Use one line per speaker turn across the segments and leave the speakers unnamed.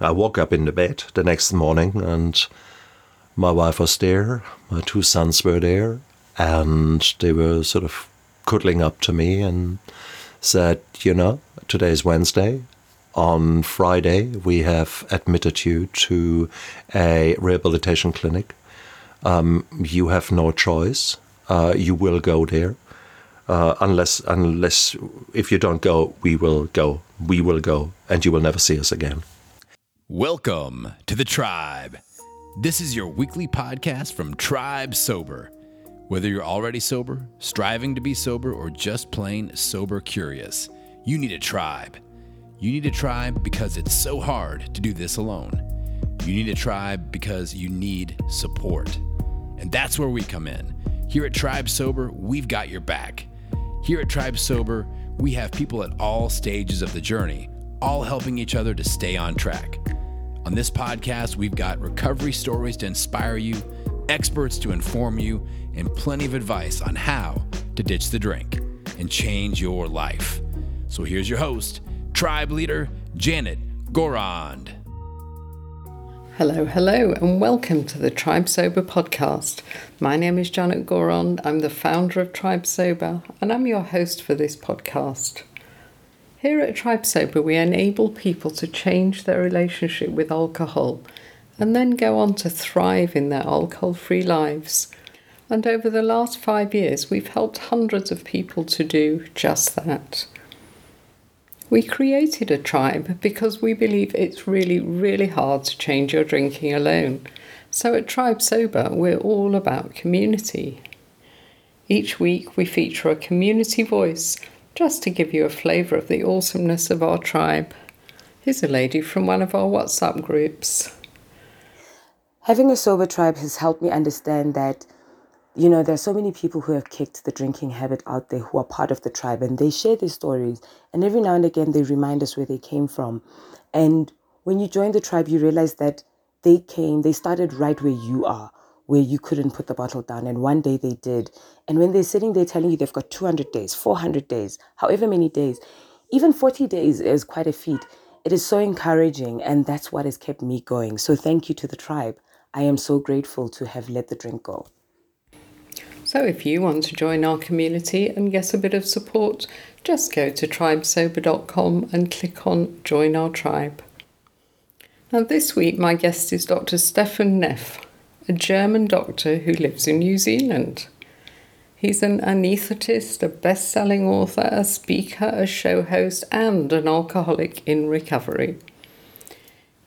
I woke up in the bed the next morning and my wife was there, my two sons were there, and they were sort of cuddling up to me and said, You know, today is Wednesday. On Friday, we have admitted you to a rehabilitation clinic. Um, you have no choice. Uh, you will go there. Uh, unless, unless if you don't go, we will go. We will go, and you will never see us again.
Welcome to the tribe. This is your weekly podcast from Tribe Sober. Whether you're already sober, striving to be sober, or just plain sober curious, you need a tribe. You need a tribe because it's so hard to do this alone. You need a tribe because you need support. And that's where we come in. Here at Tribe Sober, we've got your back. Here at Tribe Sober, we have people at all stages of the journey, all helping each other to stay on track. On this podcast, we've got recovery stories to inspire you, experts to inform you, and plenty of advice on how to ditch the drink and change your life. So here's your host, tribe leader Janet Gourand.
Hello, hello, and welcome to the Tribe Sober podcast. My name is Janet Gourand. I'm the founder of Tribe Sober, and I'm your host for this podcast. Here at Tribe Sober, we enable people to change their relationship with alcohol and then go on to thrive in their alcohol free lives. And over the last five years, we've helped hundreds of people to do just that. We created a tribe because we believe it's really, really hard to change your drinking alone. So at Tribe Sober, we're all about community. Each week, we feature a community voice just to give you a flavour of the awesomeness of our tribe, here's a lady from one of our WhatsApp groups.
Having a sober tribe has helped me understand that, you know, there are so many people who have kicked the drinking habit out there who are part of the tribe and they share their stories. And every now and again, they remind us where they came from. And when you join the tribe, you realize that they came, they started right where you are where you couldn't put the bottle down. And one day they did. And when they're sitting there telling you they've got 200 days, 400 days, however many days, even 40 days is quite a feat. It is so encouraging. And that's what has kept me going. So thank you to the tribe. I am so grateful to have let the drink go.
So, if you want to join our community and get a bit of support, just go to tribesober.com and click on Join Our Tribe. Now, this week, my guest is Dr. Stefan Neff a German doctor who lives in New Zealand. He's an anaesthetist, a best selling author, a speaker, a show host, and an alcoholic in recovery.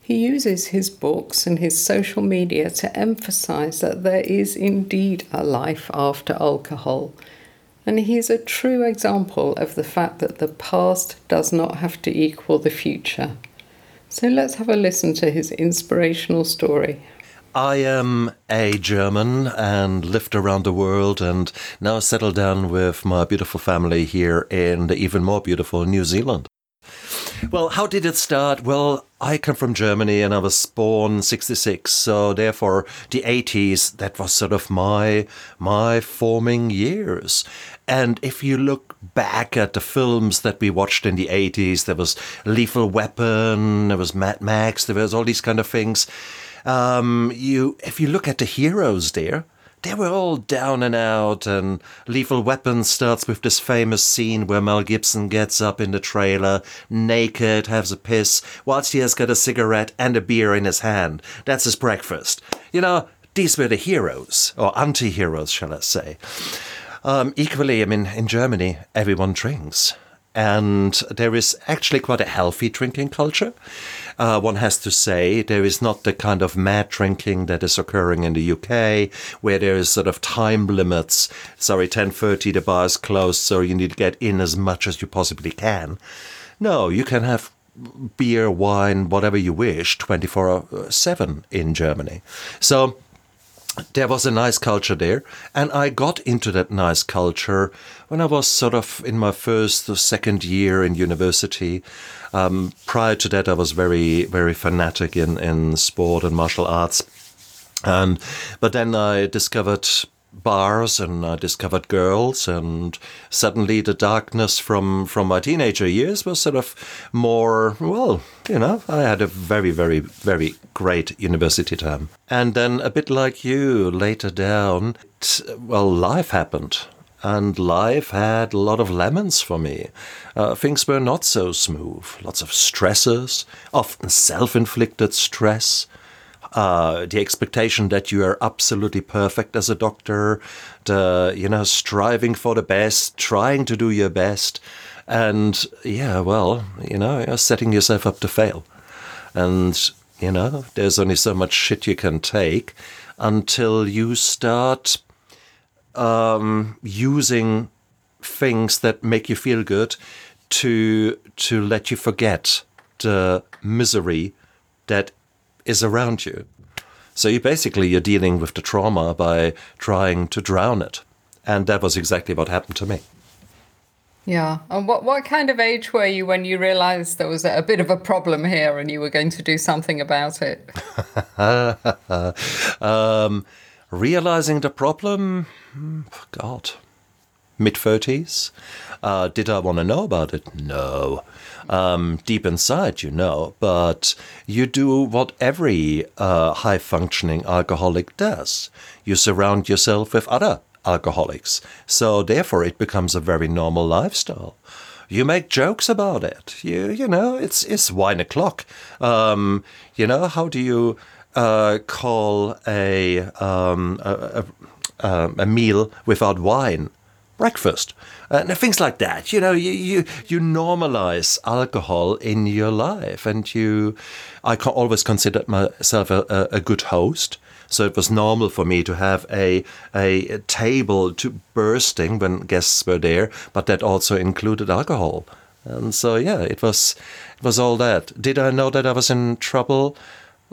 He uses his books and his social media to emphasize that there is indeed a life after alcohol. And he's a true example of the fact that the past does not have to equal the future. So let's have a listen to his inspirational story.
I am a German and lived around the world and now settled down with my beautiful family here in the even more beautiful New Zealand. Well, how did it start? Well, I come from Germany and I was born 66, so therefore the 80s that was sort of my my forming years. And if you look back at the films that we watched in the 80s, there was Lethal Weapon, there was Mad Max, there was all these kind of things um, you, if you look at the heroes there, they were all down and out, and Lethal Weapon starts with this famous scene where Mel Gibson gets up in the trailer, naked, has a piss, whilst he has got a cigarette and a beer in his hand. That's his breakfast. You know, these were the heroes, or anti heroes, shall I say. Um, equally, I mean, in Germany, everyone drinks. And there is actually quite a healthy drinking culture uh, one has to say. There is not the kind of mad drinking that is occurring in the UK, where there is sort of time limits. Sorry, 10.30, the bar is closed, so you need to get in as much as you possibly can. No, you can have beer, wine, whatever you wish, 24 7 in Germany. So there was a nice culture there, and I got into that nice culture when I was sort of in my first or second year in university. Um, prior to that, I was very, very fanatic in, in sport and martial arts. And but then I discovered bars and I discovered girls and suddenly the darkness from from my teenager years was sort of more well you know I had a very very very great university time and then a bit like you later down well life happened and life had a lot of lemons for me. Uh, things were not so smooth. Lots of stresses, often self inflicted stress, uh, the expectation that you are absolutely perfect as a doctor, the you know striving for the best, trying to do your best, and yeah, well, you know, you're setting yourself up to fail, and you know, there's only so much shit you can take until you start um, using things that make you feel good to to let you forget the misery that is around you. So you basically you're dealing with the trauma by trying to drown it. And that was exactly what happened to me.
Yeah. And what, what kind of age were you when you realized there was a bit of a problem here and you were going to do something about it?
um, realizing the problem, hmm, God, mid 30s. Uh, did I want to know about it? No um, deep inside, you know, but you do what every uh, high functioning alcoholic does you surround yourself with other alcoholics. So, therefore, it becomes a very normal lifestyle. You make jokes about it. You, you know, it's it's wine o'clock. Um, you know, how do you uh, call a, um, a, a, a meal without wine? Breakfast and things like that. You know, you, you you normalize alcohol in your life, and you. I always considered myself a, a, a good host. So it was normal for me to have a, a table to bursting when guests were there, but that also included alcohol. And so yeah, it was it was all that. Did I know that I was in trouble?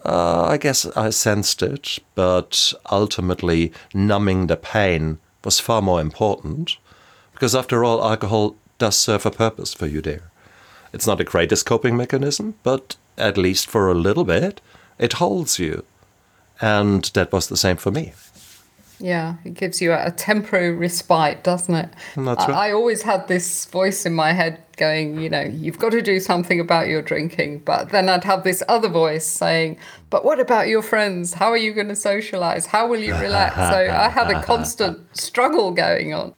Uh, I guess I sensed it, but ultimately numbing the pain was far more important. Because after all, alcohol does serve a purpose for you there. It's not the greatest coping mechanism, but at least for a little bit, it holds you. And that was the same for me.
Yeah, it gives you a temporary respite, doesn't it?
That's right.
I, I always had this voice in my head going, you know, you've got to do something about your drinking. But then I'd have this other voice saying, but what about your friends? How are you going to socialize? How will you relax? so I had a constant struggle going on.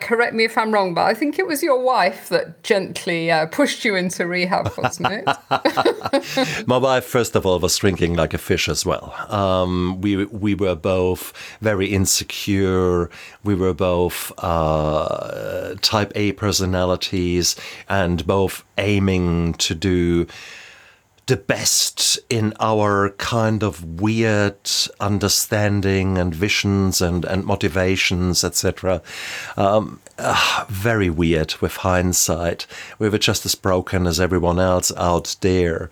Correct me if I'm wrong, but I think it was your wife that gently uh, pushed you into rehab, wasn't
it? My wife, first of all, was drinking like a fish as well. Um, we we were both very insecure. We were both uh, type A personalities, and both aiming to do the best in our kind of weird understanding and visions and, and motivations, etc. Um, uh, very weird with hindsight. We were just as broken as everyone else out there.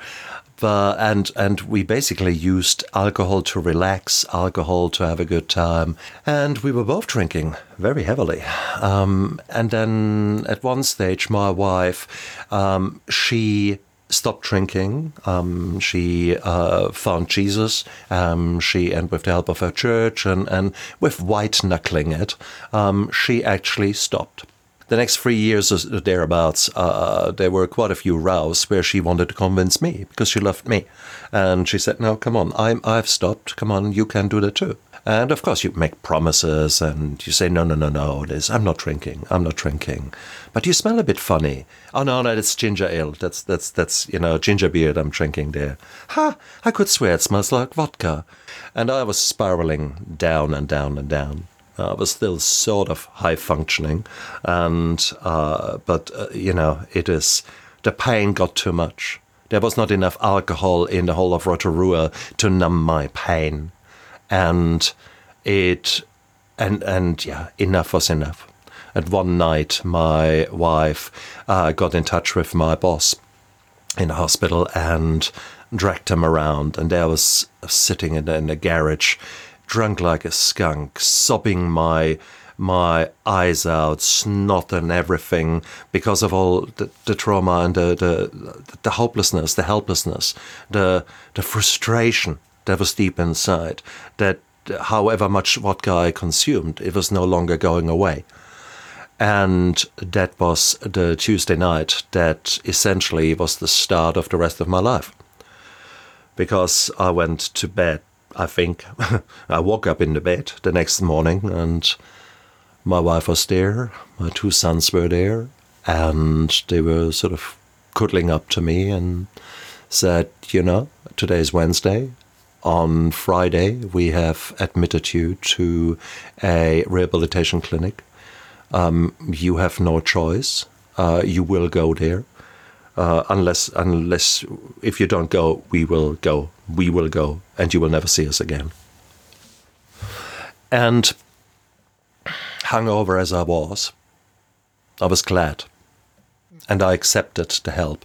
But, and and we basically used alcohol to relax, alcohol to have a good time, and we were both drinking very heavily. Um, and then at one stage, my wife, um, she stopped drinking. Um, she uh, found Jesus. Um, she, and with the help of her church and, and with white knuckling it, um, she actually stopped. The next three years or thereabouts, uh, there were quite a few rows where she wanted to convince me because she loved me. And she said, No, come on, I'm, I've stopped. Come on, you can do that too. And of course, you make promises and you say, no, no, no, no, I'm not drinking. I'm not drinking. But you smell a bit funny. Oh, no, no, it's ginger ale. That's, that's, that's, you know, ginger beer that I'm drinking there. Ha! I could swear it smells like vodka. And I was spiraling down and down and down. I was still sort of high functioning. And, uh, but, uh, you know, it is, the pain got too much. There was not enough alcohol in the whole of Rotorua to numb my pain and it and and yeah, enough was enough. And one night, my wife uh, got in touch with my boss in the hospital and dragged him around, and I was sitting in, in the garage, drunk like a skunk, sobbing my my eyes out, snot and everything because of all the, the trauma and the, the the hopelessness, the helplessness, the the frustration that was deep inside that however much vodka I consumed, it was no longer going away. And that was the Tuesday night that essentially was the start of the rest of my life. Because I went to bed, I think. I woke up in the bed the next morning and my wife was there, my two sons were there, and they were sort of cuddling up to me and said, You know, today is Wednesday. On Friday, we have admitted you to a rehabilitation clinic um, you have no choice. Uh, you will go there. Uh, unless, unless if you don't go, we will go. We will go, and you will never see us again. And hungover as I was, I was glad, and I accepted the help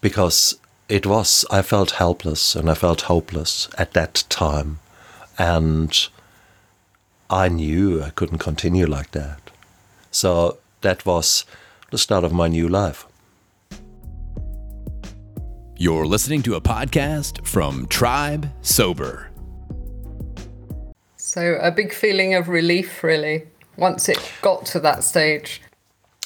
because it was I felt helpless and I felt hopeless at that time, and I knew I couldn't continue like that. So that was the start of my new life.
You're listening to a podcast from Tribe Sober.
So, a big feeling of relief, really, once it got to that stage.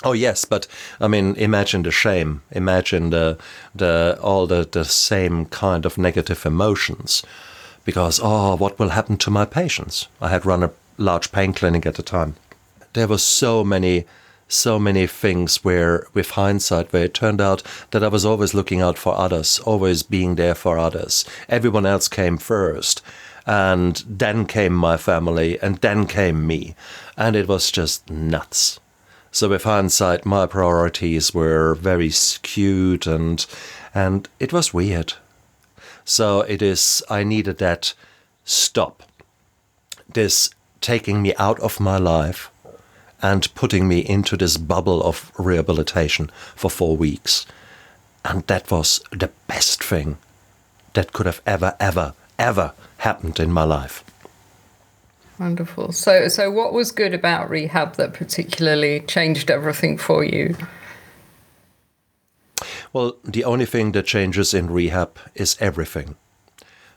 Oh yes, but I mean, imagine the shame. Imagine the the all the the same kind of negative emotions, because oh, what will happen to my patients? I had run a large pain clinic at the time. There were so many, so many things where, with hindsight, where it turned out that I was always looking out for others, always being there for others. Everyone else came first, and then came my family, and then came me, and it was just nuts. So, with hindsight, my priorities were very skewed, and and it was weird. So it is. I needed that stop. This taking me out of my life and putting me into this bubble of rehabilitation for four weeks. And that was the best thing that could have ever, ever, ever happened in my life.
Wonderful. So, so what was good about rehab that particularly changed everything for you?
Well, the only thing that changes in rehab is everything.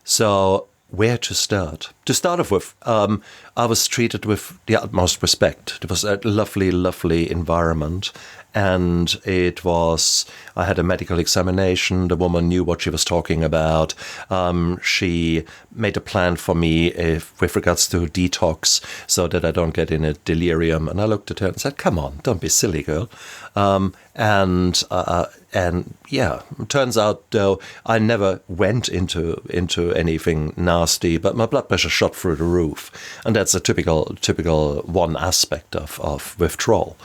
So where to start. To start off with, um, I was treated with the utmost respect. It was a lovely, lovely environment. And it was, I had a medical examination. The woman knew what she was talking about. Um, she made a plan for me if, with regards to detox so that I don't get in a delirium. And I looked at her and said, Come on, don't be silly, girl. Um, and uh, and yeah, turns out though I never went into into anything nasty, but my blood pressure shot through the roof, and that's a typical typical one aspect of, of withdrawal.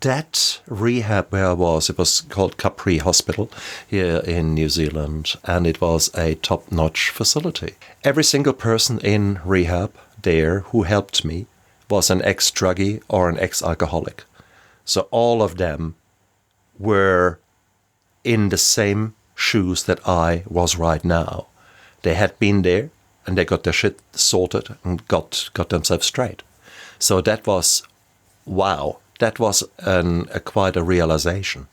That rehab where I was, it was called Capri Hospital here in New Zealand, and it was a top notch facility. Every single person in rehab there who helped me was an ex druggie or an ex alcoholic. So all of them were in the same shoes that I was right now. They had been there and they got their shit sorted and got got themselves straight. So that was wow. That was an, a quite a realization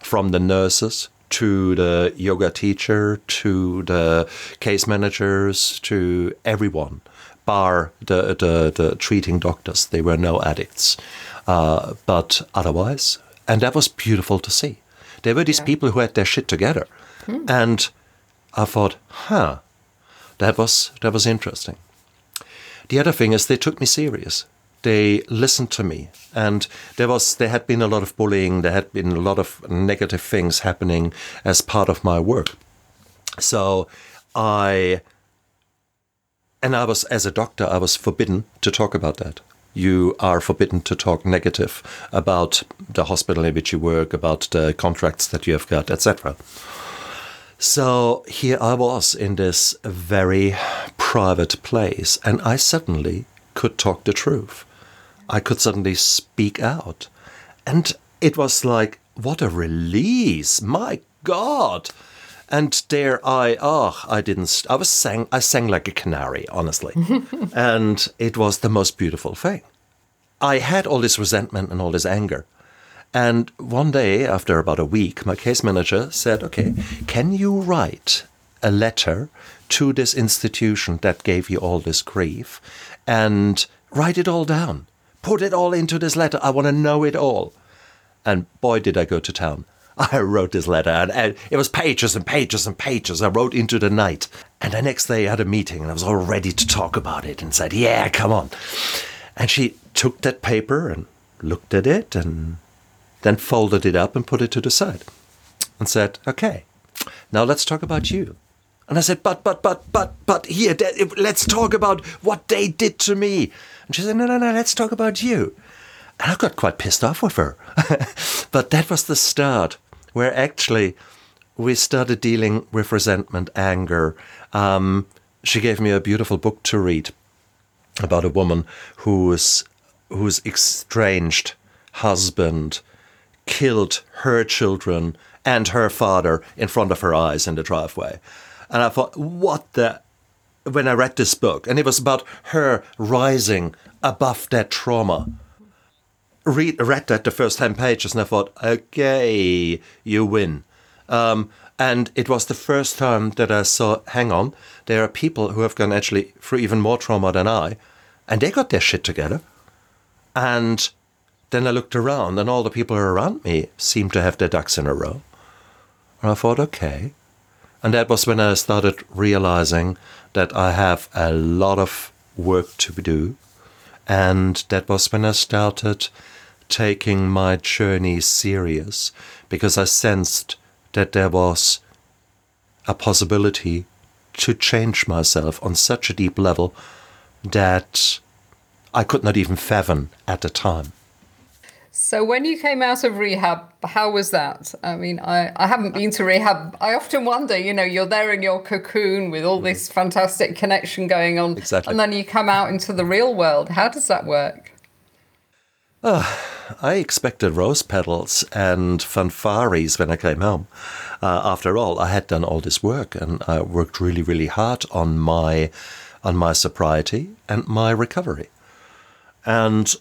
from the nurses to the yoga teacher to the case managers to everyone bar the, the, the treating doctors they were no addicts uh, but otherwise and that was beautiful to see there were these people who had their shit together. Hmm. And I thought, huh, that was that was interesting. The other thing is they took me serious. They listened to me, and there was there had been a lot of bullying. There had been a lot of negative things happening as part of my work. So I and I was as a doctor, I was forbidden to talk about that you are forbidden to talk negative about the hospital in which you work, about the contracts that you have got, etc. So here I was in this very private place, and I suddenly could talk the truth. I could suddenly speak out. And it was like, what a release! My God! And there I, oh, I didn't, I was sang, I sang like a canary, honestly. and it was the most beautiful thing. I had all this resentment and all this anger. And one day, after about a week, my case manager said, Okay, can you write a letter to this institution that gave you all this grief and write it all down. Put it all into this letter. I want to know it all. And boy, did I go to town. I wrote this letter, and, and, it was pages and pages and pages. I wrote into the night. And the next day I had a meeting, and I was all ready to talk about it and said, Yeah, come on. And she took that paper and looked at it and then folded it up and put it to the side and said, Okay, now let's talk about you. And I said, But, but, but, but, but, here, let's talk about what they did to me. And she said, No, no, no, let's talk about you. And I got quite pissed off with her. but that was the start where actually we started dealing with resentment, anger. Um, she gave me a beautiful book to read about a woman whose whose estranged husband killed her children and her father in front of her eyes in the driveway. And I thought, what the when I read this book, and it was about her rising above that trauma read, read that the first 10 pages and I thought, okay, you win. Um, and it was the first time that I saw, hang on, there are people who have gone actually through even more trauma than I, and they got their shit together. And then I looked around, and all the people around me seemed to have their ducks in a row. And I thought, okay. And that was when I started realizing that I have a lot of work to do. And that was when I started taking my journey serious because I sensed that there was a possibility to change myself on such a deep level that I could not even fathom at the time.
So when you came out of rehab, how was that? I mean, I, I haven't been to rehab. I often wonder, you know, you're there in your cocoon with all mm-hmm. this fantastic connection going on.
Exactly.
And then you come out into the real world. How does that work?
Oh, I expected rose petals and fanfares when I came home. Uh, after all, I had done all this work and I worked really, really hard on my on my sobriety and my recovery. And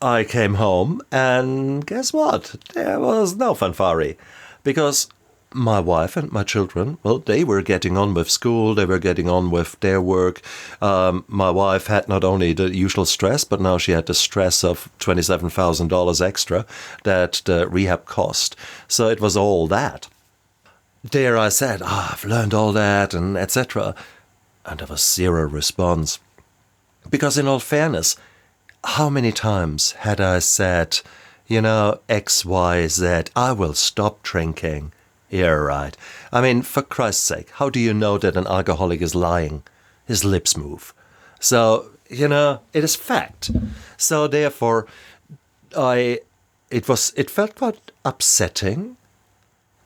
I came home and guess what? There was no fanfare because my wife and my children, well, they were getting on with school, they were getting on with their work. Um, my wife had not only the usual stress, but now she had the stress of $27,000 extra that the rehab cost. So it was all that. There I said, oh, I've learned all that, and etc. And there was zero response. Because, in all fairness, how many times had I said, you know, X, Y, Z, I will stop drinking? Yeah, right. I mean, for Christ's sake, how do you know that an alcoholic is lying? His lips move. So, you know, it is fact. So therefore, I it was it felt quite upsetting.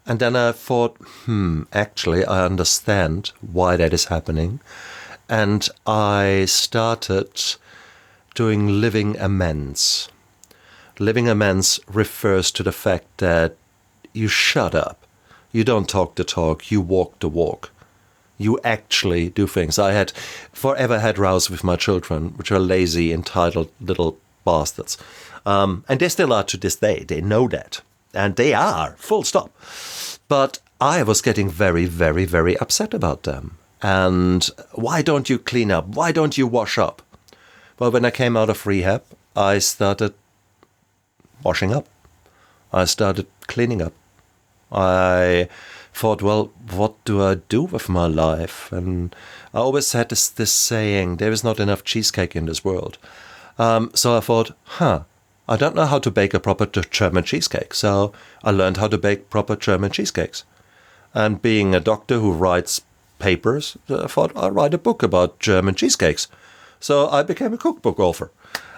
And then I thought, hmm, actually I understand why that is happening. And I started doing living amends. Living amends refers to the fact that you shut up you don't talk the talk, you walk the walk. You actually do things. I had forever had rows with my children, which are lazy, entitled little bastards. Um, and they still are to this day. They know that. And they are, full stop. But I was getting very, very, very upset about them. And why don't you clean up? Why don't you wash up? Well, when I came out of rehab, I started washing up. I started cleaning up. I thought, well, what do I do with my life? And I always had this, this saying, there is not enough cheesecake in this world. Um, so I thought, huh, I don't know how to bake a proper German cheesecake. So I learned how to bake proper German cheesecakes. And being a doctor who writes papers, I thought I'll write a book about German cheesecakes. So I became a cookbook author.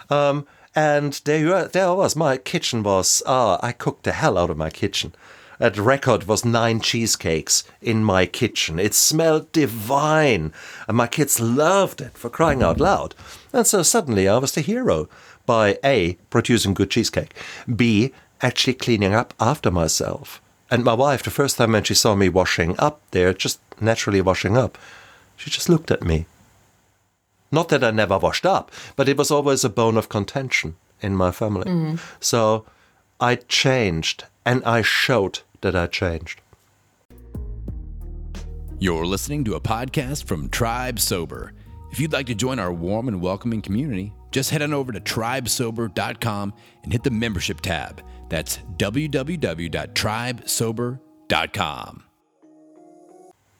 Um, and there, you are, there I was. My kitchen was, ah, I cooked the hell out of my kitchen at record was nine cheesecakes in my kitchen. It smelled divine, and my kids loved it for crying out loud. And so suddenly I was the hero by A, producing good cheesecake, B, actually cleaning up after myself. And my wife, the first time when she saw me washing up there, just naturally washing up, she just looked at me. Not that I never washed up, but it was always a bone of contention in my family. Mm. So I changed and I showed that I changed.
You're listening to a podcast from Tribe Sober. If you'd like to join our warm and welcoming community, just head on over to tribesober.com and hit the membership tab. That's www.tribesober.com.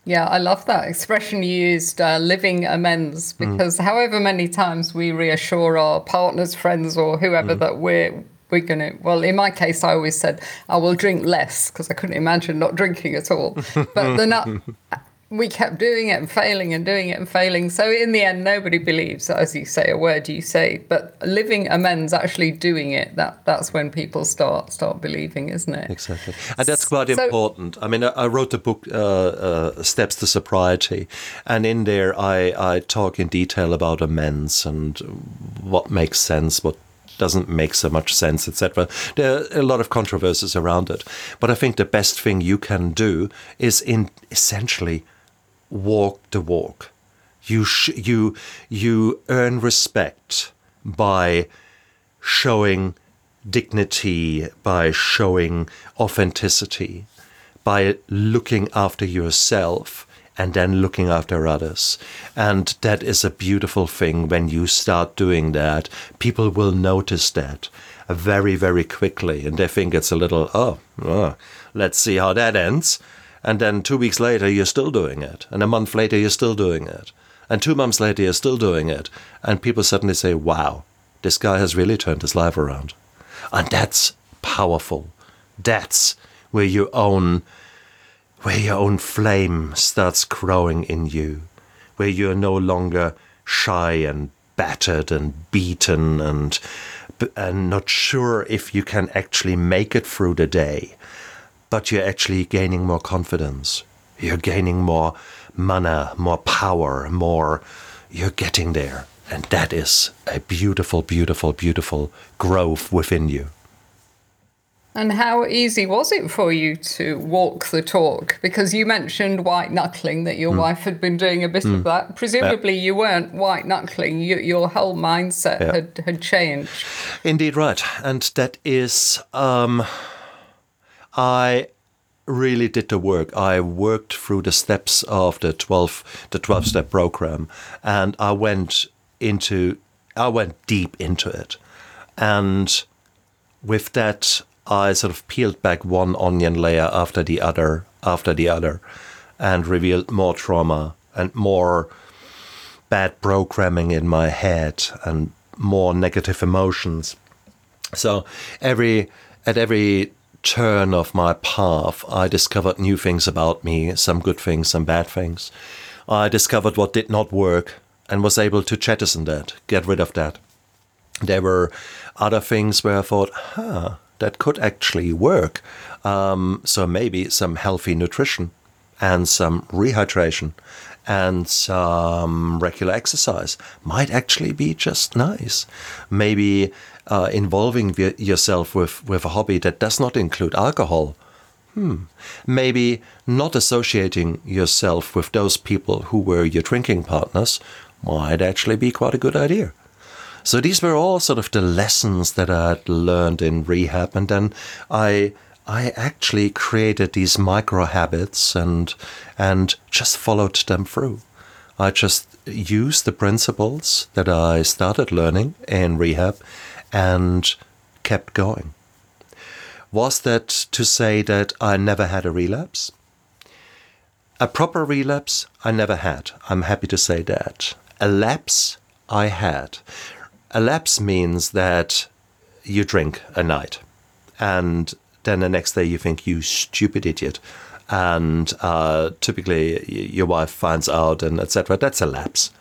Yeah, I love that expression you used, uh, living amends, because however many times we reassure our partners, friends, or whoever that we're we're gonna. Well, in my case, I always said I will drink less because I couldn't imagine not drinking at all. But then I, we kept doing it and failing and doing it and failing. So in the end, nobody believes, as you say, a word you say. But living amends, actually doing it, that that's when people start start believing, isn't it?
Exactly. And that's quite
So-
important. I mean, I, I wrote the book uh, uh, Steps to Sobriety, and in there I, I talk in detail about amends and what makes sense, what doesn't make so much sense, etc. There are a lot of controversies around it. But I think the best thing you can do is in essentially walk the walk. You sh- you you earn respect by showing dignity, by showing authenticity, by looking after yourself and then looking after others. And that is a beautiful thing when you start doing that. People will notice that very, very quickly and they think it's a little, oh, oh, let's see how that ends. And then two weeks later, you're still doing it. And a month later, you're still doing it. And two months later, you're still doing it. And people suddenly say, wow, this guy has really turned his life around. And that's powerful. That's where you own where your own flame starts growing in you, where you're no longer shy and battered and beaten and and not sure if you can actually make it through the day, but you're actually gaining more confidence. You're gaining more mana, more power, more. You're getting there. And that is a beautiful, beautiful, beautiful growth within you.
And how easy was it for you to walk the talk? Because you mentioned white knuckling, that your wife had been doing a bit of that. Presumably, you weren't white knuckling, you, your whole mindset
Yeah.
had, had changed.
Indeed, right. And that is, um, I really did the work. I worked through the steps of the 12, the 12 step program and I went into, I went deep into it. And with that, I sort of peeled back one onion layer after the other, after the other, and revealed more trauma and more bad programming in my head and more negative emotions. So every at every turn of my path, I discovered new things about me, some good things, some bad things. I discovered what did not work and was able to jettison that, get rid of that. There were other things where I thought, huh, that could actually work. Um, so maybe some healthy nutrition and some rehydration and some regular exercise might actually be just nice. Maybe uh, involving yourself with, with a hobby that does not include alcohol. Hmm. Maybe not associating yourself with those people who were your drinking partners might actually be quite a good idea. So these were all sort of the lessons that I had learned in rehab, and then I I actually created these micro habits and and just followed them through. I just used the principles that I started learning in rehab and kept going. Was that to say that I never had a relapse? A proper relapse, I never had. I'm happy to say that. A lapse, I had. A lapse means that you drink a night and then the next day you think, you stupid idiot. And uh, typically your wife finds out and etc. That's a lapse.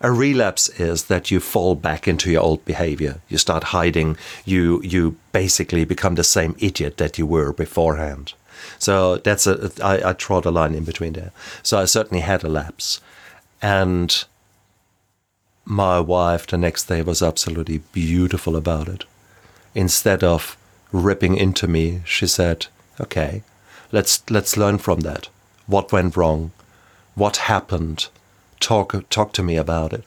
A relapse is that you fall back into your old behavior. You start hiding. You you basically become the same idiot that you were beforehand. So that's a I, I draw the line in between there. So I certainly had a lapse, and my wife the next day was absolutely beautiful about it. Instead of ripping into me, she said, "Okay, let's let's learn from that. What went wrong? What happened? Talk talk to me about it."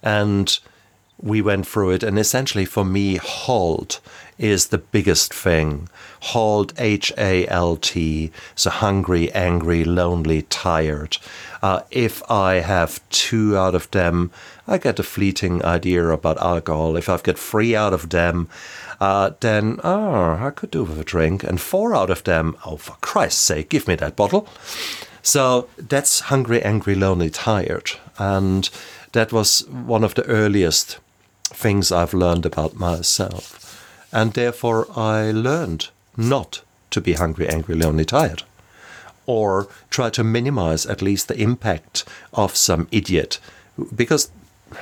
And we went through it, and essentially for me, halt is the biggest thing. Halt, H A L T, so hungry, angry, lonely, tired. Uh, if I have two out of them, I get a fleeting idea about alcohol. If I've got three out of them, uh, then oh, I could do with a drink. And four out of them, oh, for Christ's sake, give me that bottle. So that's hungry, angry, lonely, tired. And that was one of the earliest things I've learned about myself. And therefore, I learned not to be hungry, angry, lonely, tired. Or try to minimize at least the impact of some idiot. Because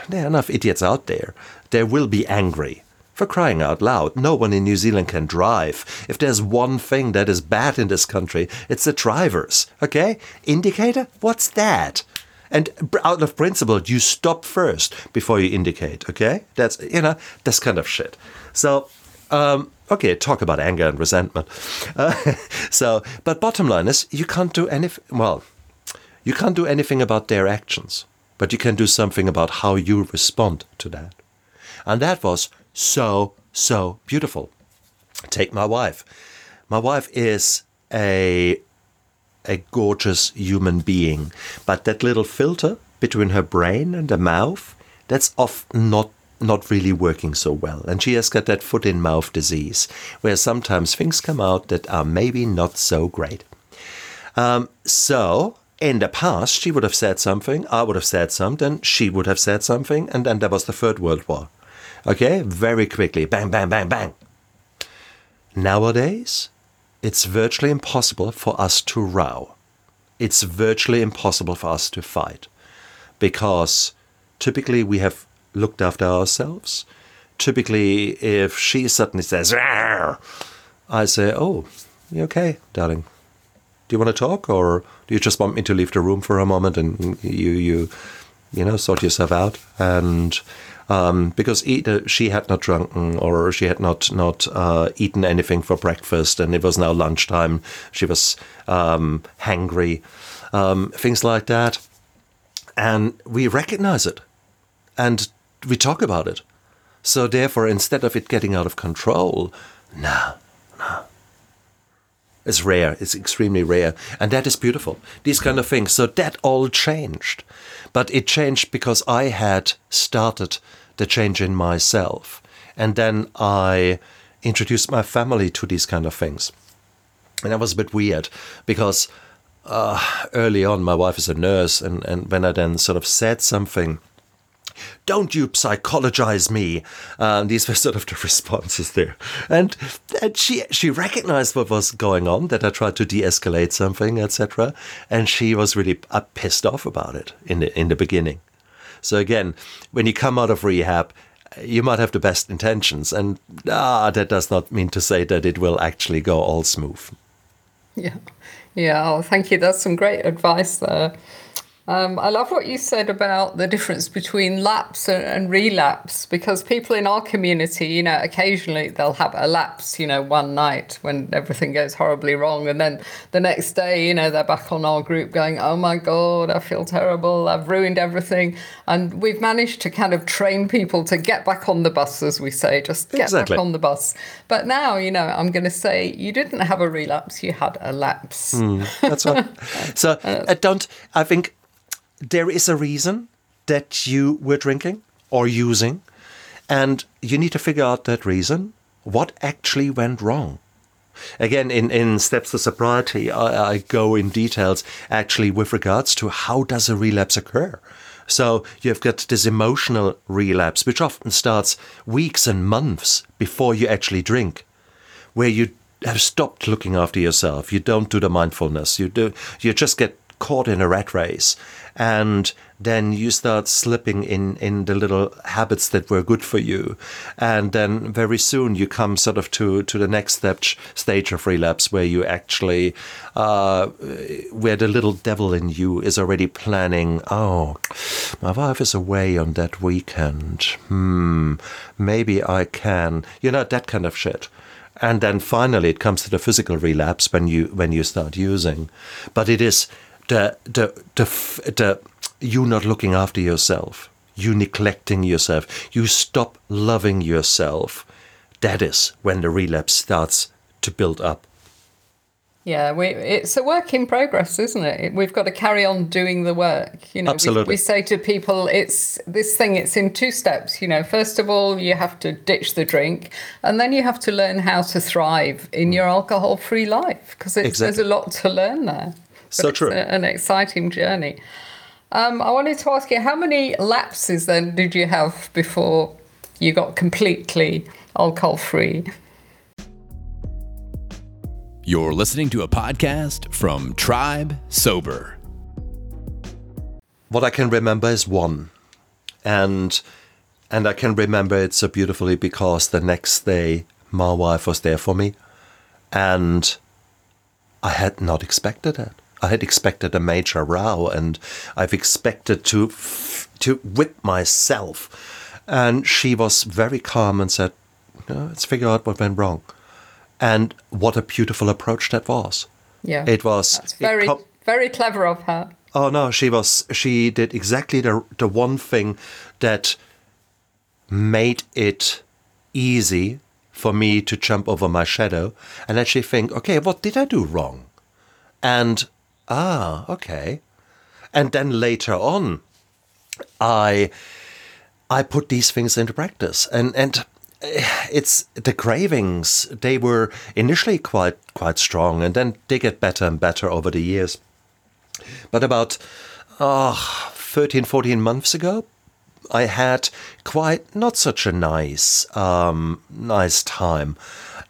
there are enough idiots out there. There will be angry. For crying out loud, no one in New Zealand can drive. If there's one thing that is bad in this country, it's the drivers. Okay? Indicator? What's that? And out of principle, you stop first before you indicate. Okay? That's, you know, that's kind of shit. So, um, okay, talk about anger and resentment. Uh, so, but bottom line is, you can't do anything. Well, you can't do anything about their actions, but you can do something about how you respond to that. And that was so, so beautiful. Take my wife. My wife is a a gorgeous human being, but that little filter between her brain and her mouth, that's off not not really working so well. And she has got that foot in mouth disease, where sometimes things come out that are maybe not so great. Um, so in the past, she would have said something, I would have said something, she would have said something, and then there was the Third World War. Okay, very quickly, bang, bang, bang, bang. Nowadays, it's virtually impossible for us to row. It's virtually impossible for us to fight because typically we have looked after ourselves. Typically, if she suddenly says, Rawr! I say, Oh, you okay, darling? Do you want to talk or do you just want me to leave the room for a moment and you, you, you know, sort yourself out? And um, because either she had not drunken or she had not not uh, eaten anything for breakfast, and it was now lunchtime. She was um, hangry, um, things like that, and we recognize it, and we talk about it. So therefore, instead of it getting out of control, no, no. It's rare. It's extremely rare. And that is beautiful. These kind of things. So that all changed. But it changed because I had started the change in myself. And then I introduced my family to these kind of things. And that was a bit weird because uh, early on, my wife is a nurse. And, and when I then sort of said something, don't you psychologize me. Um, these were sort of the responses there. And, and she she recognized what was going on, that I tried to de-escalate something, etc. And she was really uh, pissed off about it in the, in the beginning. So again, when you come out of rehab, you might have the best intentions, and ah, that does not mean to say that it will actually go all smooth.
Yeah, yeah. Oh, thank you. That's some great advice there. Um, I love what you said about the difference between lapse and, and, relapse because people in our community, you know, occasionally they'll have a lapse, you know, one night when everything goes horribly wrong. And then the next day, you know, they're back on our group going, oh my God, I feel terrible. I've ruined everything. And we've managed to kind of train people to get back on the bus, as we say, just get
exactly.
back on the bus. But now, you know, I'm going to say you didn't have a relapse, you had a lapse.
Mm, that's right. so uh, don't, I think there is a reason that you were drinking or using, and you need to figure out that reason. What actually went wrong? Again, in, in Steps to Sobriety, I, I go in details actually with regards to how does a relapse occur. So you've got this emotional relapse, which often starts weeks and months before you actually drink, where you have stopped looking after yourself. You don't do the mindfulness. You do. You just get caught in a rat race and then you start slipping in in the little habits that were good for you. And then very soon you come sort of to to the next step stage of relapse where you actually uh, where the little devil in you is already planning oh my wife is away on that weekend. Hmm maybe i can you know that kind of shit. And then finally it comes to the physical relapse when you when you start using. But it is the the the, the you not looking after yourself you neglecting yourself, you stop loving yourself, that is when the relapse starts to build up.
Yeah, we, it's a work in progress, isn't it? We've got to carry on doing the work. You know,
Absolutely.
We, we say to people, it's this thing. It's in two steps. You know, first of all, you have to ditch the drink, and then you have to learn how to thrive in mm. your alcohol-free life because
Exactly.
there's a lot to learn there. But
So
it's
true.
a- an exciting journey. Um, I wanted to ask you, how many lapses then did you have before you got completely alcohol-free?
You're listening to a podcast from Tribe Sober.
What I can remember is one, and and I can remember it so beautifully because the next day my wife was there for me, and I had not expected it. I had expected a major row, and I've expected to to whip myself, and she was very calm and said, no, "Let's figure out what went wrong," and what a beautiful approach that was.
Yeah,
It was
That's
it
very,
com-
very clever of her.
Oh no, she was she did exactly the the one thing that made it easy for me to jump over my shadow and actually think, okay, what did I do wrong? And ah, okay. And then later on I I put these things into practice and and eh, it's the cravings they were initially quite quite strong and then they get better and better over the years but about oh, 13, 14 months ago, I had quite not such a nice, um, nice time.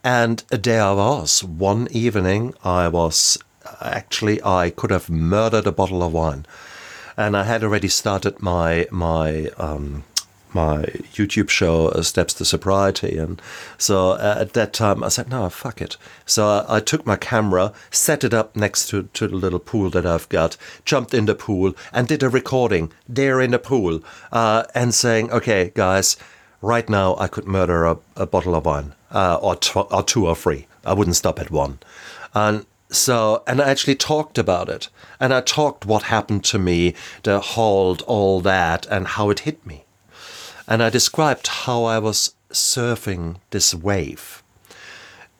And there I was. One evening, I was actually, I could have murdered a bottle of wine. And I had already started my, my, um, my YouTube show, uh, Steps to Sobriety. And so uh, at that time, I said, no, fuck it. So I, I took my camera, set it up next to, to the little pool that I've got, jumped in the pool, and did a recording there in the pool uh, and saying, okay, guys, right now I could murder a, a bottle of wine, uh, or, tw- or two or three. I wouldn't stop at one. And so, and I actually talked about it. And I talked what happened to me, the hold, all that, and how it hit me and I described how I was surfing this wave.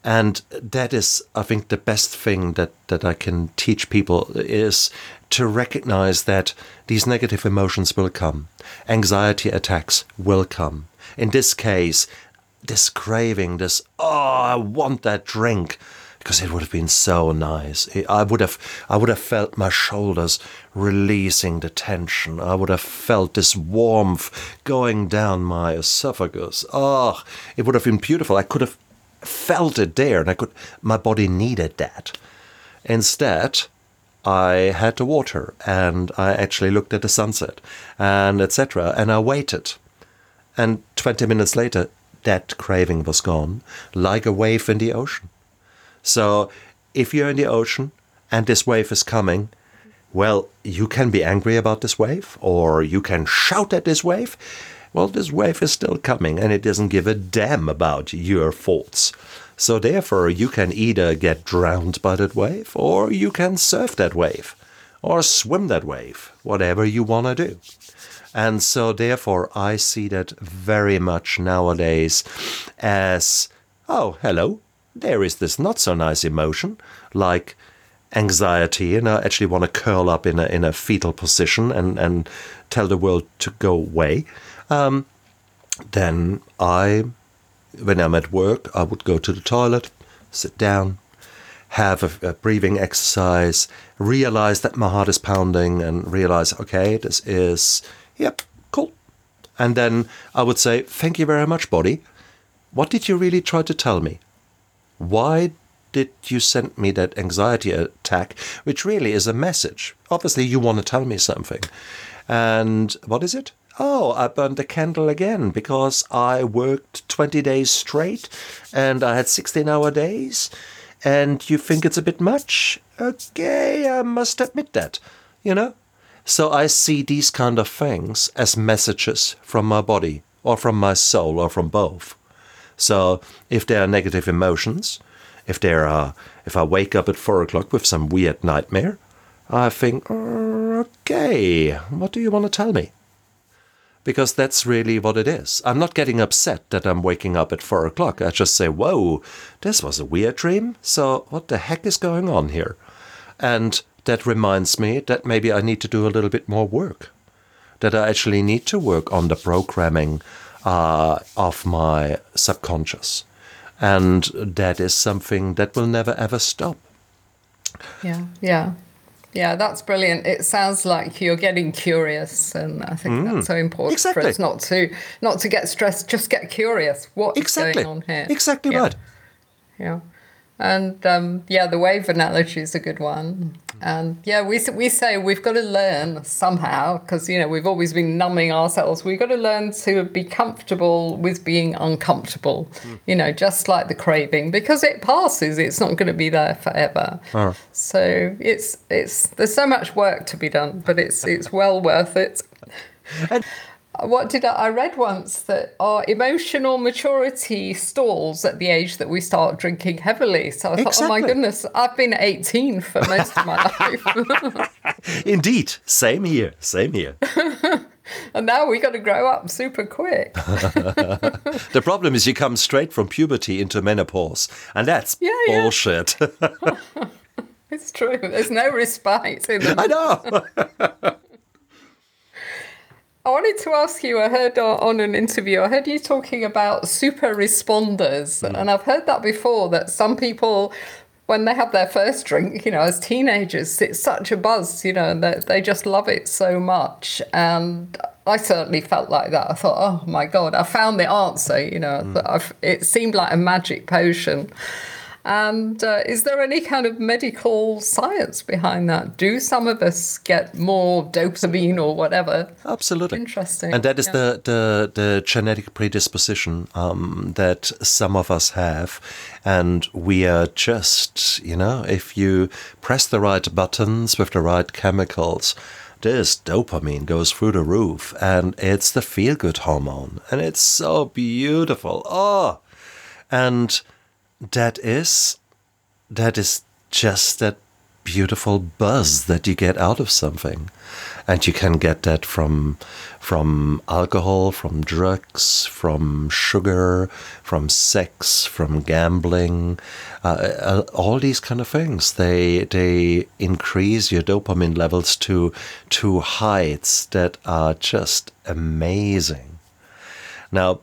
And that is, I think, the best thing that, that I can teach people is to recognize that these negative emotions will come. Anxiety attacks will come. In this case, this craving, this, oh, I want that drink because it would have been so nice. I would have, I would have felt my shoulders releasing the tension. I would have felt this warmth going down my esophagus. Oh, it would have been beautiful. I could have felt it there, and I could. My body needed that. Instead, I had the water, and I actually looked at the sunset, and etc. And I waited, and twenty minutes later, that craving was gone, like a wave in the ocean. So if you're in the ocean and this wave is coming, well, you can be angry about this wave or you can shout at this wave. Well, this wave is still coming and it doesn't give a damn about your faults. So therefore, you can either get drowned by that wave or you can surf that wave or swim that wave, whatever you want to do. And so therefore, I see that very much nowadays as, oh, hello, there is this not so nice emotion like anxiety and I actually want to curl up in a in a fetal position and and tell the world to go away. Um, then I when I'm at work I would go to the toilet sit down have a, a breathing exercise realize that my heart is pounding and realize okay this is yep cool. And then I would say thank you very much body what did you really try to tell me why did you send me that anxiety attack, which really is a message? Obviously, you want to tell me something. And what is it? Oh, I burned the candle again because I worked 20 days straight and I had 16 hour days. And you think it's a bit much? Okay, I must admit that, you know? So I see these kind of things as messages from my body or from my soul or from both. So if there are negative emotions, if there are, if I wake up at four o'clock with some weird nightmare, I think, "Uh, okay, what do you want to tell me? because that's really what it is. I'm not getting upset that I'm waking up at four o'clock. I just say, whoa, this was a weird dream. So, what the heck is going on here? And that reminds me that maybe I need to do a little bit more work, that I actually need to work on the programming uh, of my subconscious. And that is something that will never ever stop.
Yeah, yeah. Yeah, that's brilliant. It sounds like you're getting curious, and I think that's so important
Exactly.
for us not to not to get stressed. Just get curious. What's
Exactly.
going on here?
Exactly
Yeah.
right.
Yeah, and um, yeah, the wave analogy is a good one. And yeah, we we say we've got to learn somehow because you know we've always been numbing ourselves. We've got to learn to be comfortable with being uncomfortable. You know, just like the craving, because it passes. It's not going to be there forever. So it's it's there's so much work to be done, but it's it's well worth it.
And-
What did I, I read once that our emotional maturity stalls at the age that we start drinking heavily. So I thought, oh my goodness, I've been 18 for most of my life,
Indeed. Same here. Same here.
and now we got to grow up super quick.
The problem is you come straight from puberty into menopause, and that's
Yeah, yeah.
bullshit.
It's true. There's no respite in them.
I know.
I wanted to ask you. I heard on an interview. I heard you talking about super responders, hmm. and I've heard that before. That some people, when they have their first drink, you know, as teenagers, it's such a buzz, you know, and they, they just love it so much. And I certainly felt like that. I thought, oh my god, I found the answer. You know, hmm. I've, it seemed like a magic potion. And uh, is there any kind of medical science behind that? Do some of us get more dopamine or whatever?
Absolutely.
Interesting.
And that is
Yeah.
the, the, the genetic predisposition um, that some of us have. And we are just, you know, if you press the right buttons with the right chemicals, this dopamine goes through the roof. And it's the feel good hormone. And it's so beautiful. Oh. And that is that is just that beautiful buzz that you get out of something. And you can get that from from alcohol from drugs from sugar from sex from gambling uh, uh, all these kind of things. They they increase your dopamine levels to to heights that are just amazing. Now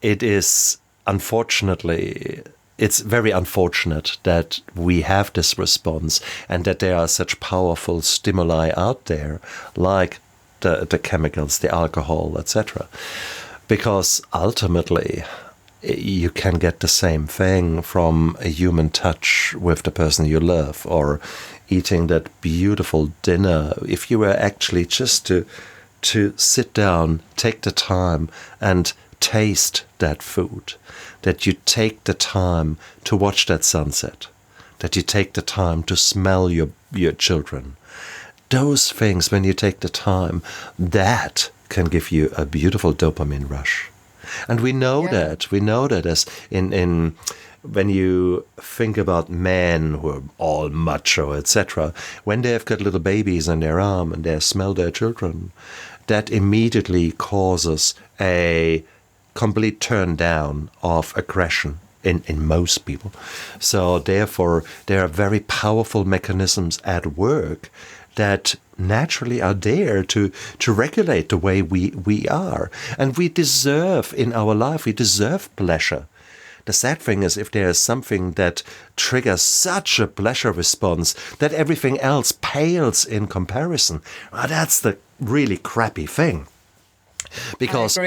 it is unfortunately it's very unfortunate that we have this response and that there are such powerful stimuli out there like the, the chemicals the alcohol etc because ultimately you can get the same thing from a human touch with the person you love or eating that beautiful dinner. If you were actually just to to sit down take the time and taste that food that you take the time to watch that sunset that you take the time to smell your your children those things when you take the time that can give you a beautiful dopamine rush and we know
Yeah.
that we know that as in in when you think about men who are all macho etc when they've got little babies on their arm and they smell their children that immediately causes a complete turn down of aggression in, in most people. So therefore, there are very powerful mechanisms at work that naturally are there to, to regulate the way we, we are. And we deserve in our life, we deserve pleasure. The sad thing is, if there is something that triggers such a pleasure response that everything else pales in comparison, well, that's the really crappy thing. Because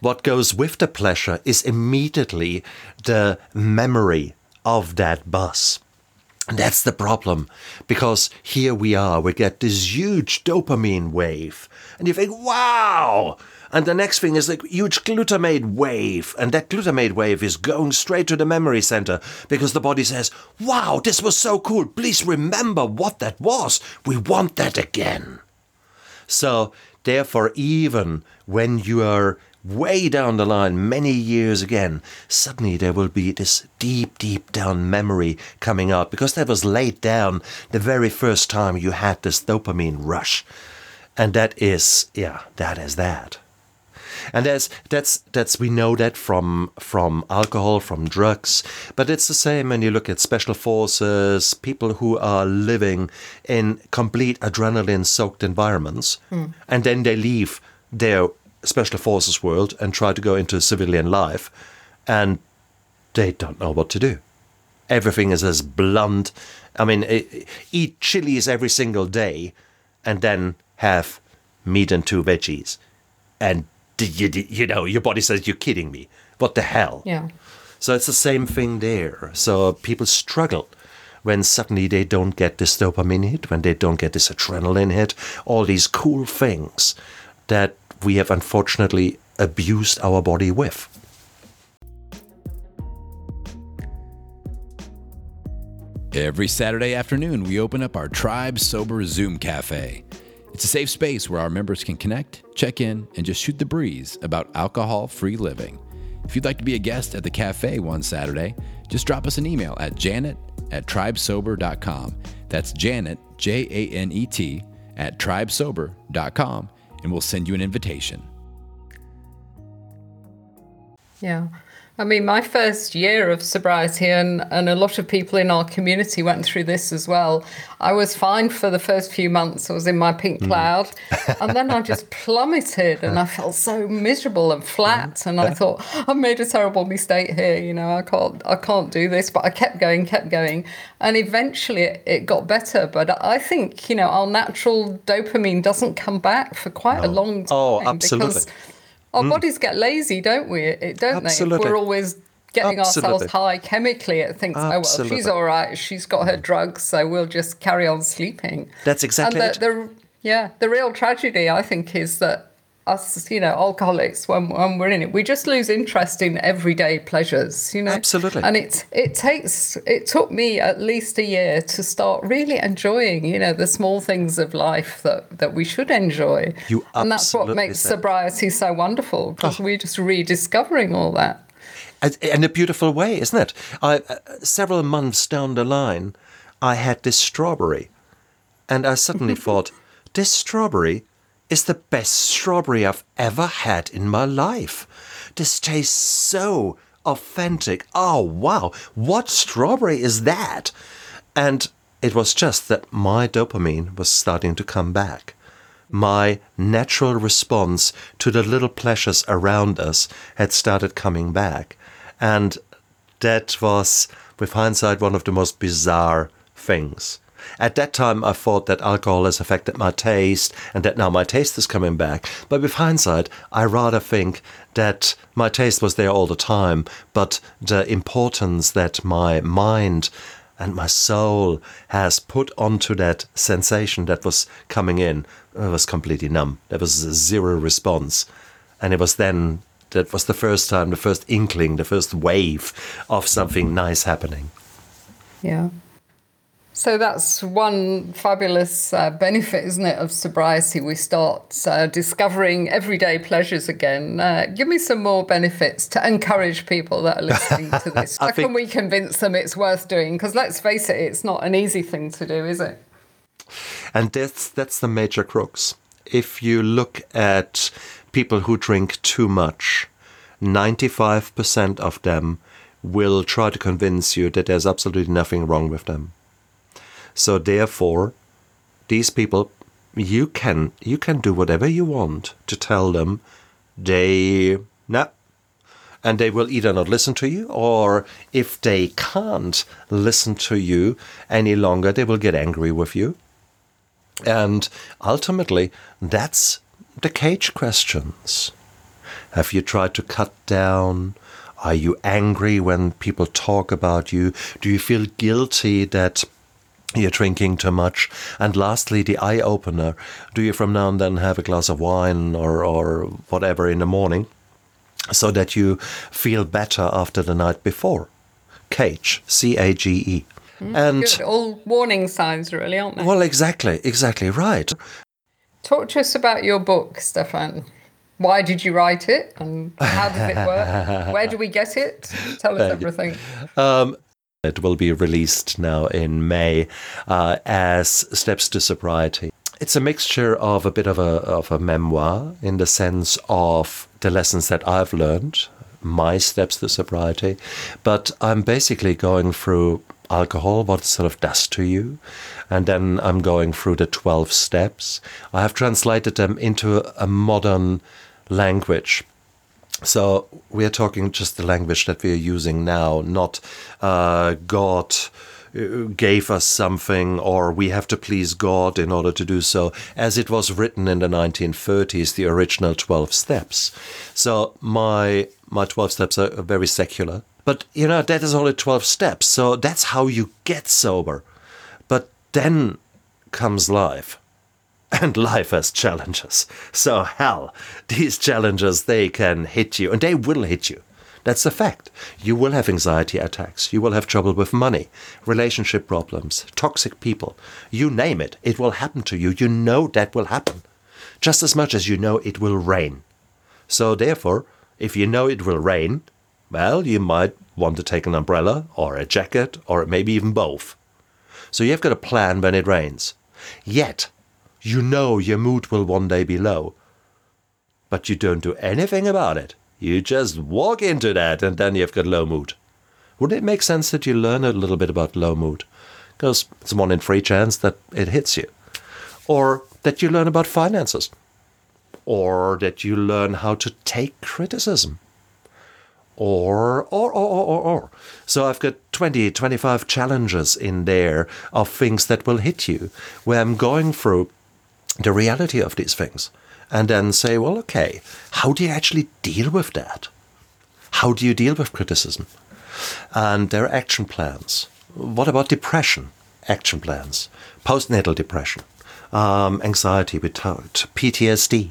what goes with the pleasure is immediately the memory of that buzz. And that's the problem. Because here we are, we get this huge dopamine wave. And you think, wow! And the next thing is a huge glutamate wave. And that glutamate wave is going straight to the memory center because the body says, wow, this was so cool. Please remember what that was. We want that again. So, therefore, even when you are way down the line, many years again, suddenly there will be this deep, deep down memory coming out because that was laid down the very first time you had this dopamine rush. And that is, yeah, that is that. And there's that's that's we know that from from alcohol, from drugs, but it's the same when you look at special forces, people who are living in complete adrenaline-soaked environments, hmm. and then they leave their special forces world and try to go into civilian life, and they don't know what to do. Everything is as blunt. I mean, eat chilies every single day, and then have meat and two veggies, and you, you know your body says you're kidding me. What the hell?
Yeah.
So it's the same thing there. So people struggle when suddenly they don't get this dopamine hit, when they don't get this adrenaline hit, all these cool things that we have unfortunately abused our body with.
Every Saturday afternoon, we open up our Tribe Sober Zoom Cafe. It's a safe space where our members can connect, check in, and just shoot the breeze about alcohol free living. If you'd like to be a guest at the cafe one Saturday, just drop us an email at janet at tribesober.com. That's Janet, J A N E T, at tribesober.com, and we'll send you an invitation.
Yeah. I mean, my first year of sobriety, and, and a lot of people in our community went through this as well. I was fine for the first few months. I was in my pink mm. cloud. and then I just plummeted and I felt so miserable and flat. And I thought, I've made a terrible mistake here. You know, I can't, I can't do this. But I kept going, kept going. And eventually it, it got better. But I think, you know, our natural dopamine doesn't come back for quite a long oh, time.
Oh, absolutely.
Because our mm. bodies get lazy, don't we? It don't they?
Absolutely.
If we're always getting
Absolutely.
ourselves high chemically, it thinks, oh well, she's all right. She's got her mm. drugs, so we'll just carry on sleeping.
That's exactly
and
it.
the, the yeah, the real tragedy, I think, is that us, you know, alcoholics, when when we're in it, we just lose interest in everyday pleasures, you know.
Absolutely.
And it it takes it took me at least a year to start really enjoying, you know, the small things of life that that we should enjoy.
You
and that's what makes
said
sobriety so wonderful because we're just rediscovering all that.
And- in a beautiful way, isn't it? I, uh, several months down the line, I had this strawberry, and I suddenly thought, this strawberry is the best strawberry I've ever had in my life. This tastes so authentic. Oh, wow. What strawberry is that? And it was just that my dopamine was starting to come back. My natural response to the little pleasures around us had started coming back. And that was, with hindsight, one of the most bizarre things. At that time, I thought that alcohol has affected my taste and that now my taste is coming back. But with hindsight, I rather think that my taste was there all the time, but the importance that my mind and my soul has put onto that sensation that was coming in was completely numb. There was zero response. And it was then that was the first time, the first inkling, the first wave of something nice happening.
Yeah. So that's one fabulous uh, benefit, isn't it, of sobriety? We start uh, discovering everyday pleasures again. Uh, give me some more benefits to encourage people that are listening to this. How
think-
can we convince them it's worth doing? Because let's face it, it's not an easy thing to do, is it?
And that's that's the major crux. If you look at people who drink too much, 95% of them will try to convince you that there's absolutely nothing wrong with them. So therefore, these people you can you can do whatever you want to tell them they nah and they will either not listen to you or if they can't listen to you any longer they will get angry with you and ultimately, that's the cage questions. Have you tried to cut down? Are you angry when people talk about you? Do you feel guilty that you're drinking too much? And lastly, the eye opener do you from now and then have a glass of wine or, or whatever in the morning so that you feel better after the night before? Cage, C A G E. Hmm, and
Good. All warning signs, really, aren't they?
well, exactly, exactly right.
Talk to us about your book, Stefan. Why did you write it and how does it work? Where do we get it? Tell us everything.
Um, It will be released now in May uh, as Steps to Sobriety. It's a mixture of a bit of a of a memoir in the sense of the lessons that I've learned, my steps to sobriety. But I'm basically going through alcohol, what it sort of does to you. And then I'm going through the 12 steps. I have translated them into a modern language. So we are talking just the language that we are using now, not uh, God uh, gave us something or we have to please God in order to do so, as it was written in the 1930s, the original 12 steps. So my my 12 steps are very secular. But you know, that is only 12 steps. So that's how you get sober. But then comes life. And life has challenges. So hell, these challenges they can hit you and they will hit you. That's a fact. You will have anxiety attacks. You will have trouble with money, relationship problems, toxic people. You name it, it will happen to you. You know that will happen. Just as much as you know it will rain. So, therefore, if you know it will rain, well, you might want to take an umbrella or a jacket or maybe even both. So, you've got a plan when it rains. Yet, you know your mood will one day be low, but you don't do anything about it. You just walk into that and then you've got low mood. Would it make sense that you learn a little bit about low mood? Because it's one in three chance that it hits you. Or that you learn about finances. Or that you learn how to take criticism. Or, or, or, or, or, or. So I've got 20, 25 challenges in there of things that will hit you, where I'm going through the reality of these things and then say, well, okay, how do you actually deal with that? How do you deal with criticism? And there are action plans. What about depression? Action plans. Postnatal depression, um, anxiety, PTSD,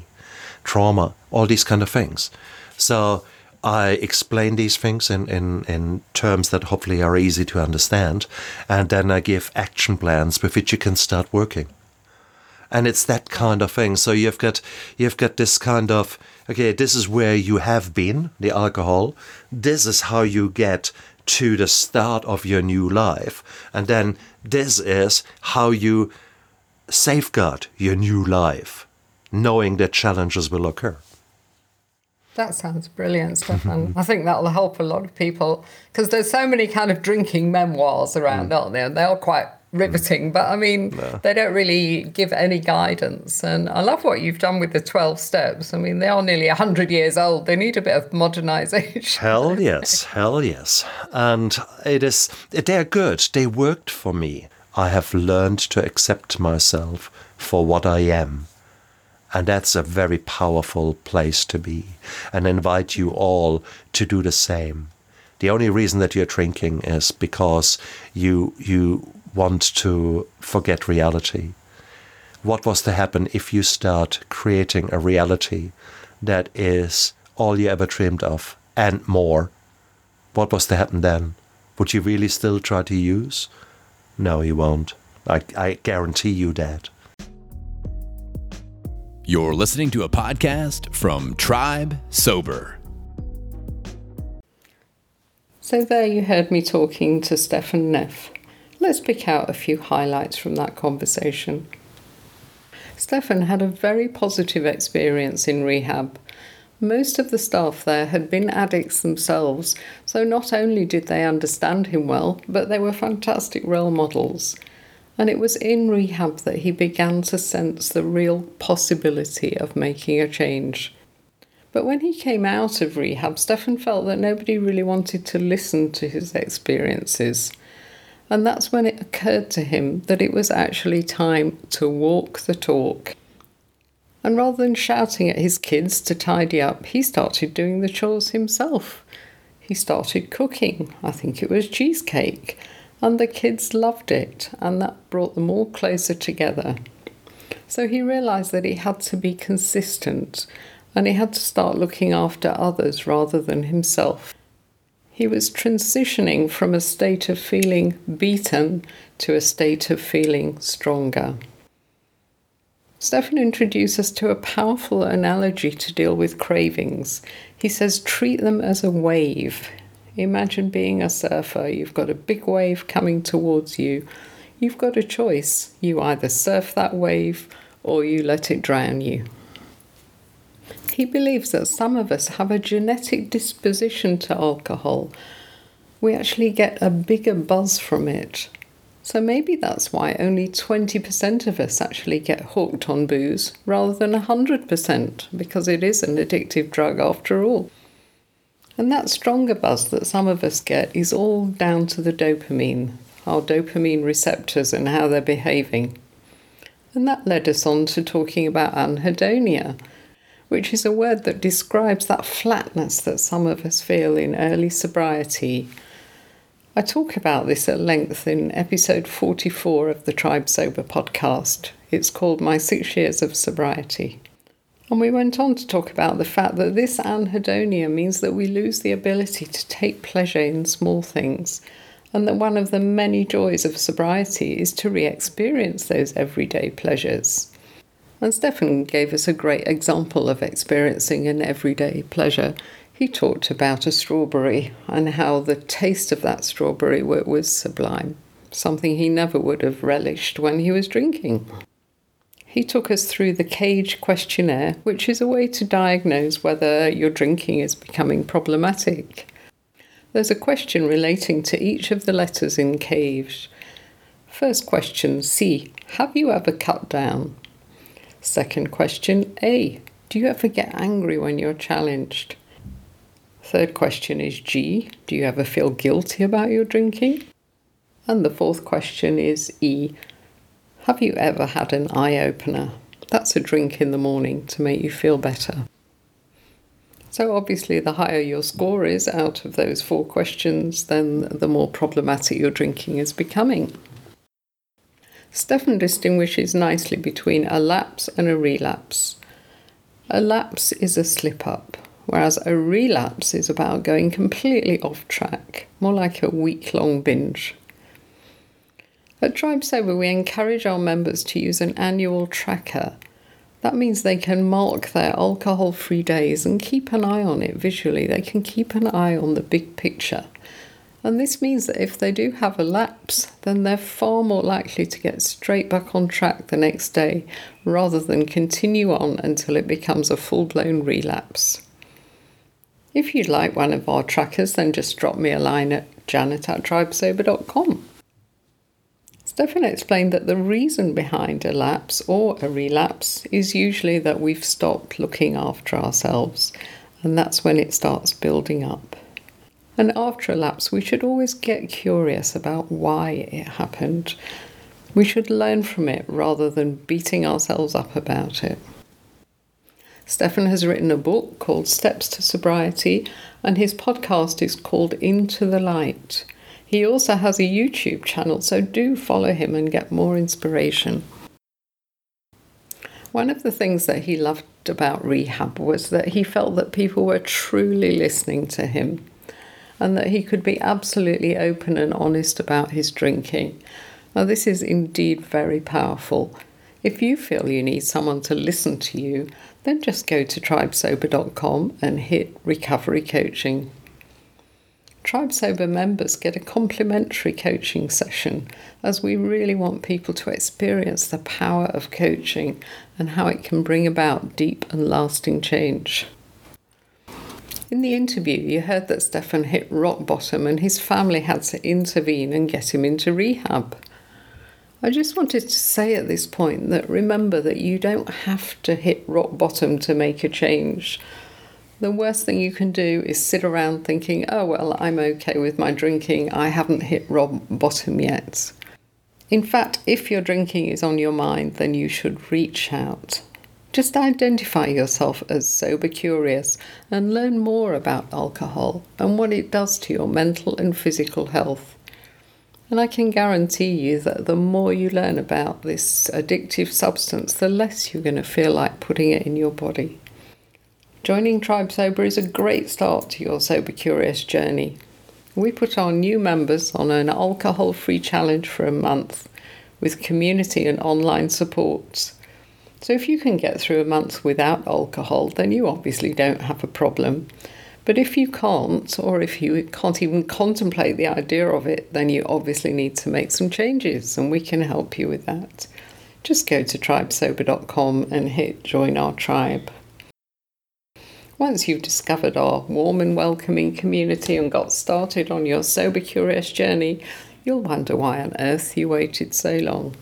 trauma, all these kind of things. So I explain these things in, in, in terms that hopefully are easy to understand, and then I give action plans with which you can start working and it's that kind of thing. So you've got you've got this kind of okay, this is where you have been, the alcohol. This is how you get to the start of your new life, and then this is how you safeguard your new life, knowing that challenges will occur.
That sounds brilliant, Stefan. I think that'll help a lot of people because there's so many kind of drinking memoirs around, mm. aren't there? And they're quite riveting, but I mean, no. they don't really give any guidance. And I love what you've done with the 12 steps. I mean, they are nearly 100 years old. They need a bit of modernization.
Hell yes, hell yes. And it is, they're good. They worked for me. I have learned to accept myself for what I am. And that's a very powerful place to be. And I invite you all to do the same. The only reason that you're drinking is because you you want to forget reality. What was to happen if you start creating a reality that is all you ever dreamed of and more? What was to happen then? Would you really still try to use? No, you won't. I, I guarantee you that.
You're listening to a podcast from Tribe Sober.
So, there you heard me talking to Stefan Neff. Let's pick out a few highlights from that conversation. Stefan had a very positive experience in rehab. Most of the staff there had been addicts themselves, so not only did they understand him well, but they were fantastic role models. And it was in rehab that he began to sense the real possibility of making a change. But when he came out of rehab, Stefan felt that nobody really wanted to listen to his experiences. And that's when it occurred to him that it was actually time to walk the talk. And rather than shouting at his kids to tidy up, he started doing the chores himself. He started cooking, I think it was cheesecake, and the kids loved it, and that brought them all closer together. So he realised that he had to be consistent and he had to start looking after others rather than himself. He was transitioning from a state of feeling beaten to a state of feeling stronger. Stefan introduces us to a powerful analogy to deal with cravings. He says, treat them as a wave. Imagine being a surfer. You've got a big wave coming towards you. You've got a choice. You either surf that wave or you let it drown you. He believes that some of us have a genetic disposition to alcohol. We actually get a bigger buzz from it. So maybe that's why only 20% of us actually get hooked on booze rather than 100%, because it is an addictive drug after all. And that stronger buzz that some of us get is all down to the dopamine, our dopamine receptors and how they're behaving. And that led us on to talking about anhedonia, which is a word that describes that flatness that some of us feel in early sobriety I talk about this at length in episode 44 of the Tribe Sober podcast. It's called My Six Years of Sobriety. And we went on to talk about the fact that this anhedonia means that we lose the ability to take pleasure in small things, and that one of the many joys of sobriety is to re experience those everyday pleasures. And Stefan gave us a great example of experiencing an everyday pleasure he talked about a strawberry and how the taste of that strawberry was sublime, something he never would have relished when he was drinking. He took us through the CAGE questionnaire, which is a way to diagnose whether your drinking is becoming problematic. There's a question relating to each of the letters in CAGE. First question C. Have you ever cut down? Second question A. Do you ever get angry when you're challenged? Third question is G. Do you ever feel guilty about your drinking? And the fourth question is E. Have you ever had an eye opener? That's a drink in the morning to make you feel better. So, obviously, the higher your score is out of those four questions, then the more problematic your drinking is becoming. Stefan distinguishes nicely between a lapse and a relapse. A lapse is a slip up whereas a relapse is about going completely off track, more like a week long binge. At Tribe Sober, we encourage our members to use an annual tracker. That means they can mark their alcohol free days and keep an eye on it visually. They can keep an eye on the big picture. And this means that if they do have a lapse, then they're far more likely to get straight back on track the next day rather than continue on until it becomes a full blown relapse. If you'd like one of our trackers, then just drop me a line at janet at tribesober.com. Stefan explained that the reason behind a lapse or a relapse is usually that we've stopped looking after ourselves, and that's when it starts building up. And after a lapse, we should always get curious about why it happened. We should learn from it rather than beating ourselves up about it. Stefan has written a book called Steps to Sobriety, and his podcast is called Into the Light. He also has a YouTube channel, so do follow him and get more inspiration. One of the things that he loved about rehab was that he felt that people were truly listening to him and that he could be absolutely open and honest about his drinking. Now, this is indeed very powerful. If you feel you need someone to listen to you, then just go to tribesober.com and hit recovery coaching. Tribe Sober members get a complimentary coaching session as we really want people to experience the power of coaching and how it can bring about deep and lasting change. In the interview, you heard that Stefan hit rock bottom and his family had to intervene and get him into rehab. I just wanted to say at this point that remember that you don't have to hit rock bottom to make a change. The worst thing you can do is sit around thinking, oh, well, I'm okay with my drinking, I haven't hit rock bottom yet. In fact, if your drinking is on your mind, then you should reach out. Just identify yourself as sober curious and learn more about alcohol and what it does to your mental and physical health. And I can guarantee you that the more you learn about this addictive substance, the less you're going to feel like putting it in your body. Joining Tribe Sober is a great start to your Sober Curious journey. We put our new members on an alcohol free challenge for a month with community and online supports. So, if you can get through a month without alcohol, then you obviously don't have a problem. But if you can't, or if you can't even contemplate the idea of it, then you obviously need to make some changes, and we can help you with that. Just go to tribesober.com and hit join our tribe. Once you've discovered our warm and welcoming community and got started on your sober curious journey, you'll wonder why on earth you waited so long.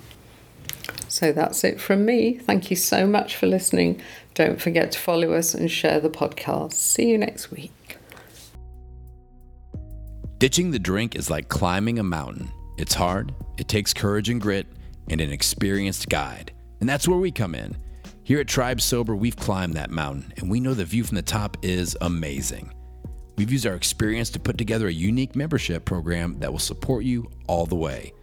So that's it from me. Thank you so much for listening. Don't forget to follow us and share the podcast. See you next week.
Ditching the drink is like climbing a mountain. It's hard, it takes courage and grit, and an experienced guide. And that's where we come in. Here at Tribe Sober, we've climbed that mountain, and we know the view from the top is amazing. We've used our experience to put together a unique membership program that will support you all the way.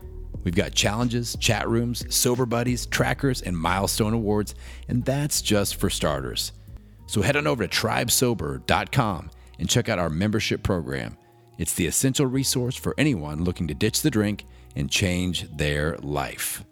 We've got challenges, chat rooms, sober buddies, trackers, and milestone awards, and that's just for starters. So head on over to tribesober.com and check out our membership program. It's the essential resource for anyone looking to ditch the drink and change their life.